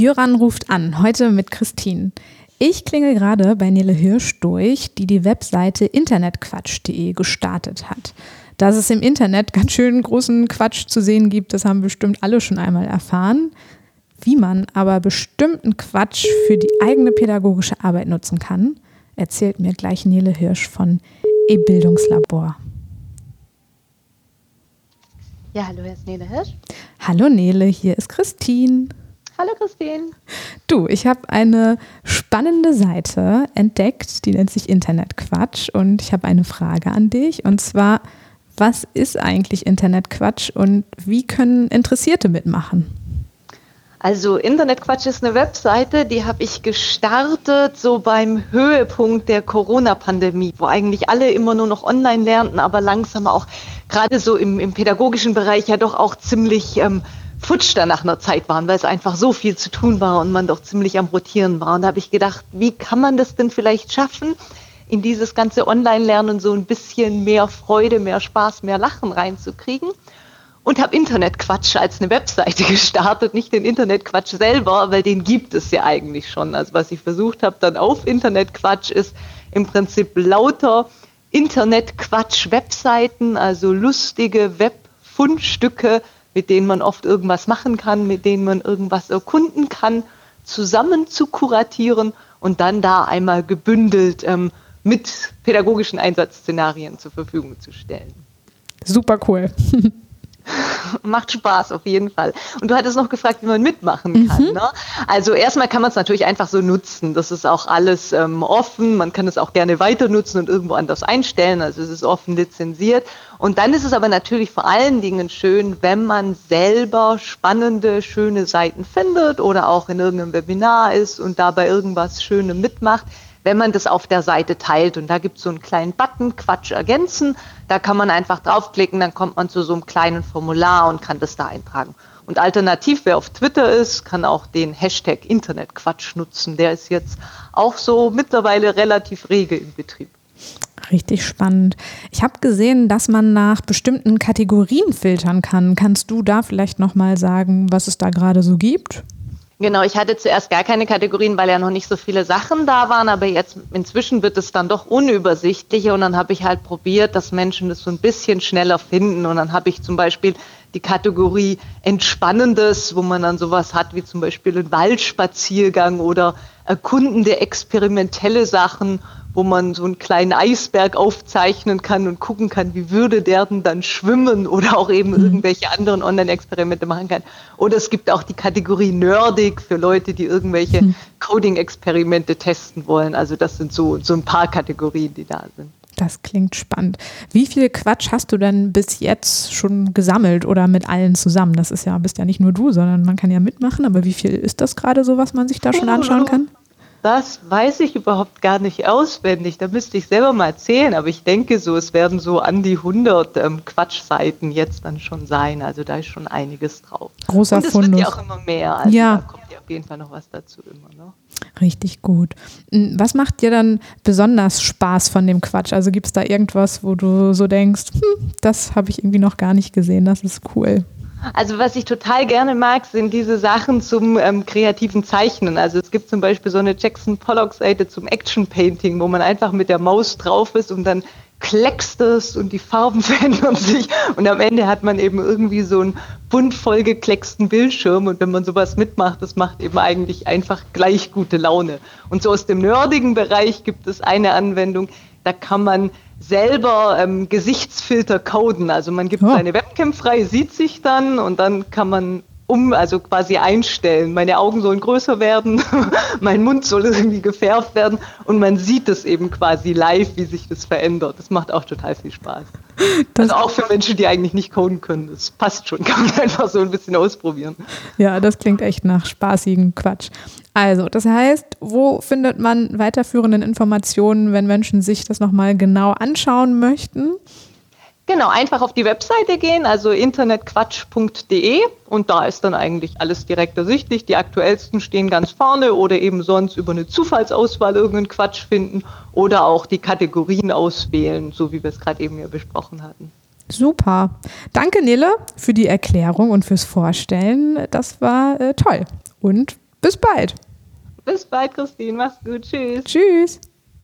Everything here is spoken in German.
Jöran ruft an, heute mit Christine. Ich klinge gerade bei Nele Hirsch durch, die die Webseite internetquatsch.de gestartet hat. Dass es im Internet ganz schön großen Quatsch zu sehen gibt, das haben bestimmt alle schon einmal erfahren. Wie man aber bestimmten Quatsch für die eigene pädagogische Arbeit nutzen kann, erzählt mir gleich Nele Hirsch von E-Bildungslabor. Ja, hallo, hier ist Nele Hirsch. Hallo Nele, hier ist Christine. Hallo Christine. Du, ich habe eine spannende Seite entdeckt, die nennt sich Internetquatsch und ich habe eine Frage an dich und zwar, was ist eigentlich Internetquatsch und wie können Interessierte mitmachen? Also Internetquatsch ist eine Webseite, die habe ich gestartet so beim Höhepunkt der Corona-Pandemie, wo eigentlich alle immer nur noch online lernten, aber langsam auch gerade so im, im pädagogischen Bereich ja doch auch ziemlich ähm, futsch da nach einer Zeit waren, weil es einfach so viel zu tun war und man doch ziemlich am Rotieren war. Und da habe ich gedacht, wie kann man das denn vielleicht schaffen, in dieses ganze Online-Lernen so ein bisschen mehr Freude, mehr Spaß, mehr Lachen reinzukriegen? und habe Internetquatsch als eine Webseite gestartet, nicht den Internetquatsch selber, weil den gibt es ja eigentlich schon. Also was ich versucht habe dann auf Internetquatsch ist im Prinzip lauter Internetquatsch-Webseiten, also lustige Webfundstücke, mit denen man oft irgendwas machen kann, mit denen man irgendwas erkunden kann, zusammen zu kuratieren und dann da einmal gebündelt ähm, mit pädagogischen Einsatzszenarien zur Verfügung zu stellen. Super cool. macht Spaß auf jeden Fall. Und du hattest noch gefragt, wie man mitmachen kann. Mhm. Ne? Also erstmal kann man es natürlich einfach so nutzen. Das ist auch alles ähm, offen. Man kann es auch gerne weiter nutzen und irgendwo anders einstellen. Also es ist offen lizenziert. Und dann ist es aber natürlich vor allen Dingen schön, wenn man selber spannende, schöne Seiten findet oder auch in irgendeinem Webinar ist und dabei irgendwas Schönes mitmacht wenn man das auf der Seite teilt. Und da gibt es so einen kleinen Button, Quatsch ergänzen. Da kann man einfach draufklicken, dann kommt man zu so einem kleinen Formular und kann das da eintragen. Und alternativ, wer auf Twitter ist, kann auch den Hashtag Internetquatsch nutzen. Der ist jetzt auch so mittlerweile relativ rege in Betrieb. Richtig spannend. Ich habe gesehen, dass man nach bestimmten Kategorien filtern kann. Kannst du da vielleicht noch mal sagen, was es da gerade so gibt? Genau, ich hatte zuerst gar keine Kategorien, weil ja noch nicht so viele Sachen da waren, aber jetzt inzwischen wird es dann doch unübersichtlicher und dann habe ich halt probiert, dass Menschen das so ein bisschen schneller finden und dann habe ich zum Beispiel die Kategorie Entspannendes, wo man dann sowas hat wie zum Beispiel einen Waldspaziergang oder erkundende experimentelle Sachen wo man so einen kleinen Eisberg aufzeichnen kann und gucken kann, wie würde der denn dann schwimmen oder auch eben mhm. irgendwelche anderen Online-Experimente machen kann. Oder es gibt auch die Kategorie Nerdig für Leute, die irgendwelche mhm. Coding-Experimente testen wollen. Also das sind so, so ein paar Kategorien, die da sind. Das klingt spannend. Wie viel Quatsch hast du denn bis jetzt schon gesammelt oder mit allen zusammen? Das ist ja, bist ja nicht nur du, sondern man kann ja mitmachen, aber wie viel ist das gerade so, was man sich da schon anschauen kann? Das weiß ich überhaupt gar nicht auswendig. Da müsste ich selber mal zählen. Aber ich denke so, es werden so an die 100 ähm, Quatschseiten jetzt dann schon sein. Also da ist schon einiges drauf. Großer Und es Fundus. wird ja auch immer mehr. Also ja. da kommt ja auf jeden Fall noch was dazu immer. Ne? Richtig gut. Hm, was macht dir dann besonders Spaß von dem Quatsch? Also gibt es da irgendwas, wo du so denkst, hm, das habe ich irgendwie noch gar nicht gesehen, das ist cool. Also was ich total gerne mag, sind diese Sachen zum ähm, kreativen Zeichnen. Also es gibt zum Beispiel so eine Jackson Pollock-Seite zum Action Painting, wo man einfach mit der Maus drauf ist und dann kleckst es und die Farben verändern sich und am Ende hat man eben irgendwie so einen bunt vollgeklecksten Bildschirm und wenn man sowas mitmacht, das macht eben eigentlich einfach gleich gute Laune. Und so aus dem nerdigen Bereich gibt es eine Anwendung, da kann man selber ähm, Gesichtsfilter coden. Also man gibt oh. seine Webcam frei, sieht sich dann und dann kann man um, also quasi einstellen. Meine Augen sollen größer werden, mein Mund soll irgendwie gefärbt werden und man sieht es eben quasi live, wie sich das verändert. Das macht auch total viel Spaß. Das also auch für Menschen, die eigentlich nicht coden können. Das passt schon, kann man einfach so ein bisschen ausprobieren. Ja, das klingt echt nach spaßigen Quatsch. Also, das heißt, wo findet man weiterführende Informationen, wenn Menschen sich das nochmal genau anschauen möchten? Genau, einfach auf die Webseite gehen, also internetquatsch.de und da ist dann eigentlich alles direkt ersichtlich. Die aktuellsten stehen ganz vorne oder eben sonst über eine Zufallsauswahl irgendeinen Quatsch finden oder auch die Kategorien auswählen, so wie wir es gerade eben ja besprochen hatten. Super. Danke, Nele, für die Erklärung und fürs Vorstellen. Das war äh, toll. Und bis bald. Bis bald, Christine. Mach's gut. Tschüss. Tschüss.